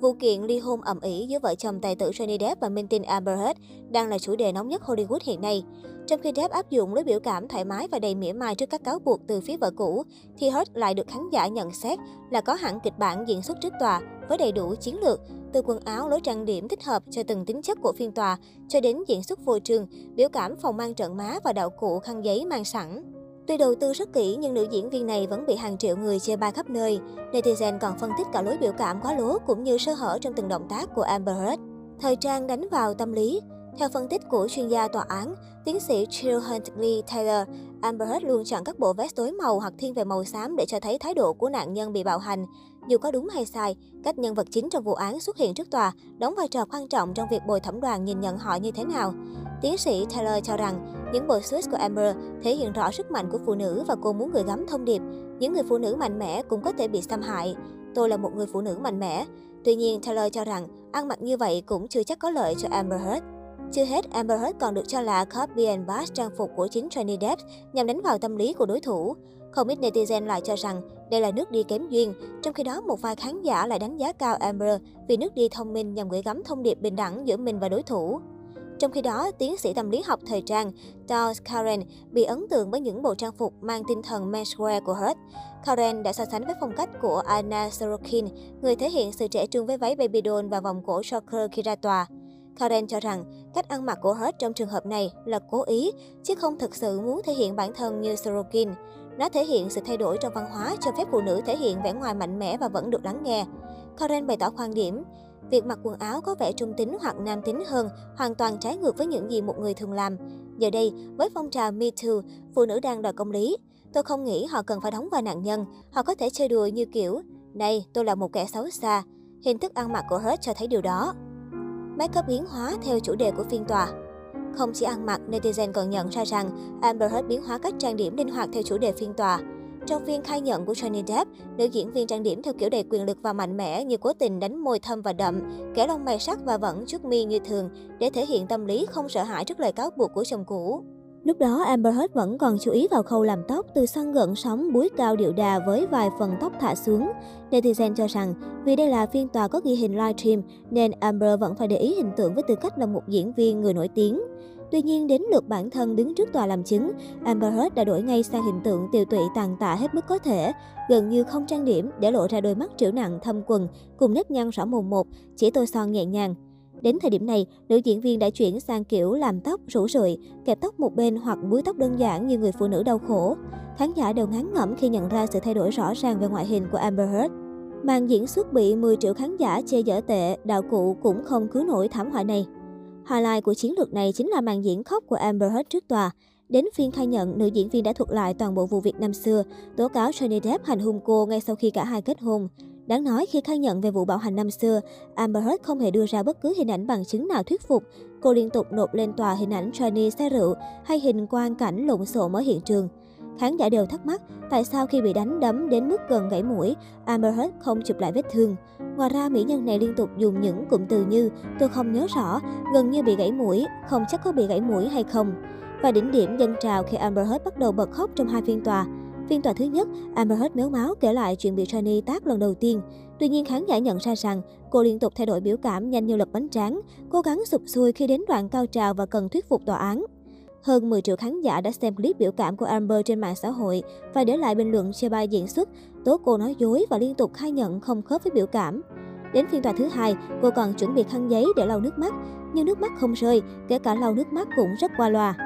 Vụ kiện ly hôn ầm ĩ giữa vợ chồng tài tử Johnny Depp và minh tinh Amber Heard đang là chủ đề nóng nhất Hollywood hiện nay. Trong khi Depp áp dụng lối biểu cảm thoải mái và đầy mỉa mai trước các cáo buộc từ phía vợ cũ, thì Heard lại được khán giả nhận xét là có hẳn kịch bản diễn xuất trước tòa với đầy đủ chiến lược, từ quần áo, lối trang điểm thích hợp cho từng tính chất của phiên tòa, cho đến diễn xuất vô trường, biểu cảm phòng mang trận má và đạo cụ khăn giấy mang sẵn. Tuy đầu tư rất kỹ nhưng nữ diễn viên này vẫn bị hàng triệu người chê bai khắp nơi. Netizen còn phân tích cả lối biểu cảm quá lố cũng như sơ hở trong từng động tác của Amber Heard. Thời trang đánh vào tâm lý. Theo phân tích của chuyên gia tòa án, tiến sĩ Jill Huntley Taylor, Amber Heard luôn chọn các bộ vest tối màu hoặc thiên về màu xám để cho thấy thái độ của nạn nhân bị bạo hành. Dù có đúng hay sai, cách nhân vật chính trong vụ án xuất hiện trước tòa đóng vai trò quan trọng trong việc bồi thẩm đoàn nhìn nhận họ như thế nào. Tiến sĩ Taylor cho rằng, những bộ suit của Amber thể hiện rõ sức mạnh của phụ nữ và cô muốn gửi gắm thông điệp. Những người phụ nữ mạnh mẽ cũng có thể bị xâm hại. Tôi là một người phụ nữ mạnh mẽ. Tuy nhiên, Taylor cho rằng, ăn mặc như vậy cũng chưa chắc có lợi cho Amber Heard. Chưa hết, Amber Heard còn được cho là copy and paste trang phục của chính Johnny Depp nhằm đánh vào tâm lý của đối thủ. Không ít netizen lại cho rằng đây là nước đi kém duyên, trong khi đó một vài khán giả lại đánh giá cao Amber vì nước đi thông minh nhằm gửi gắm thông điệp bình đẳng giữa mình và đối thủ. Trong khi đó, tiến sĩ tâm lý học thời trang Charles Karen bị ấn tượng với những bộ trang phục mang tinh thần menswear của Hurt. Karen đã so sánh với phong cách của Anna Sorokin, người thể hiện sự trẻ trung với váy baby doll và vòng cổ choker khi ra tòa. Karen cho rằng cách ăn mặc của Hurt trong trường hợp này là cố ý, chứ không thực sự muốn thể hiện bản thân như Sorokin. Nó thể hiện sự thay đổi trong văn hóa cho phép phụ nữ thể hiện vẻ ngoài mạnh mẽ và vẫn được lắng nghe. Karen bày tỏ quan điểm, Việc mặc quần áo có vẻ trung tính hoặc nam tính hơn hoàn toàn trái ngược với những gì một người thường làm. Giờ đây, với phong trào Me Too, phụ nữ đang đòi công lý. Tôi không nghĩ họ cần phải đóng vai nạn nhân. Họ có thể chơi đùa như kiểu, này, tôi là một kẻ xấu xa. Hình thức ăn mặc của Hurt cho thấy điều đó. Makeup biến hóa theo chủ đề của phiên tòa. Không chỉ ăn mặc, netizen còn nhận ra rằng Amber Heard biến hóa cách trang điểm linh hoạt theo chủ đề phiên tòa. Trong phiên khai nhận của Johnny Depp, nữ diễn viên trang điểm theo kiểu đầy quyền lực và mạnh mẽ như cố tình đánh môi thâm và đậm, kẻ lông mày sắc và vẫn chút mi như thường để thể hiện tâm lý không sợ hãi trước lời cáo buộc của chồng cũ. Lúc đó, Amber Heard vẫn còn chú ý vào khâu làm tóc từ sân gợn sóng búi cao điệu đà với vài phần tóc thả xuống. Netizen cho rằng, vì đây là phiên tòa có ghi hình livestream nên Amber vẫn phải để ý hình tượng với tư cách là một diễn viên người nổi tiếng. Tuy nhiên, đến lượt bản thân đứng trước tòa làm chứng, Amber Heard đã đổi ngay sang hình tượng tiều tụy tàn tạ hết mức có thể, gần như không trang điểm để lộ ra đôi mắt trĩu nặng thâm quần cùng nếp nhăn rõ mồn một, chỉ tô son nhẹ nhàng. Đến thời điểm này, nữ diễn viên đã chuyển sang kiểu làm tóc rủ rượi, kẹp tóc một bên hoặc búi tóc đơn giản như người phụ nữ đau khổ. Khán giả đều ngán ngẩm khi nhận ra sự thay đổi rõ ràng về ngoại hình của Amber Heard. Màn diễn xuất bị 10 triệu khán giả chê dở tệ, đạo cụ cũng không cứu nổi thảm họa này. Highlight của chiến lược này chính là màn diễn khóc của Amber Heard trước tòa. Đến phiên khai nhận, nữ diễn viên đã thuật lại toàn bộ vụ việc năm xưa, tố cáo Johnny Depp hành hung cô ngay sau khi cả hai kết hôn. Đáng nói khi khai nhận về vụ bạo hành năm xưa, Amber Heard không hề đưa ra bất cứ hình ảnh bằng chứng nào thuyết phục. Cô liên tục nộp lên tòa hình ảnh Johnny say rượu hay hình quang cảnh lộn xộn ở hiện trường. Khán giả đều thắc mắc tại sao khi bị đánh đấm đến mức gần gãy mũi, Amber Heard không chụp lại vết thương. Ngoài ra, mỹ nhân này liên tục dùng những cụm từ như tôi không nhớ rõ, gần như bị gãy mũi, không chắc có bị gãy mũi hay không. Và đỉnh điểm dân trào khi Amber Heard bắt đầu bật khóc trong hai phiên tòa. Phiên tòa thứ nhất, Amber Heard méo máu kể lại chuyện bị Johnny tác lần đầu tiên. Tuy nhiên khán giả nhận ra rằng cô liên tục thay đổi biểu cảm nhanh như lật bánh tráng, cố gắng sụp xuôi khi đến đoạn cao trào và cần thuyết phục tòa án. Hơn 10 triệu khán giả đã xem clip biểu cảm của Amber trên mạng xã hội và để lại bình luận chê bai diễn xuất, tố cô nói dối và liên tục khai nhận không khớp với biểu cảm. Đến phiên tòa thứ hai, cô còn chuẩn bị khăn giấy để lau nước mắt, nhưng nước mắt không rơi, kể cả lau nước mắt cũng rất qua loa.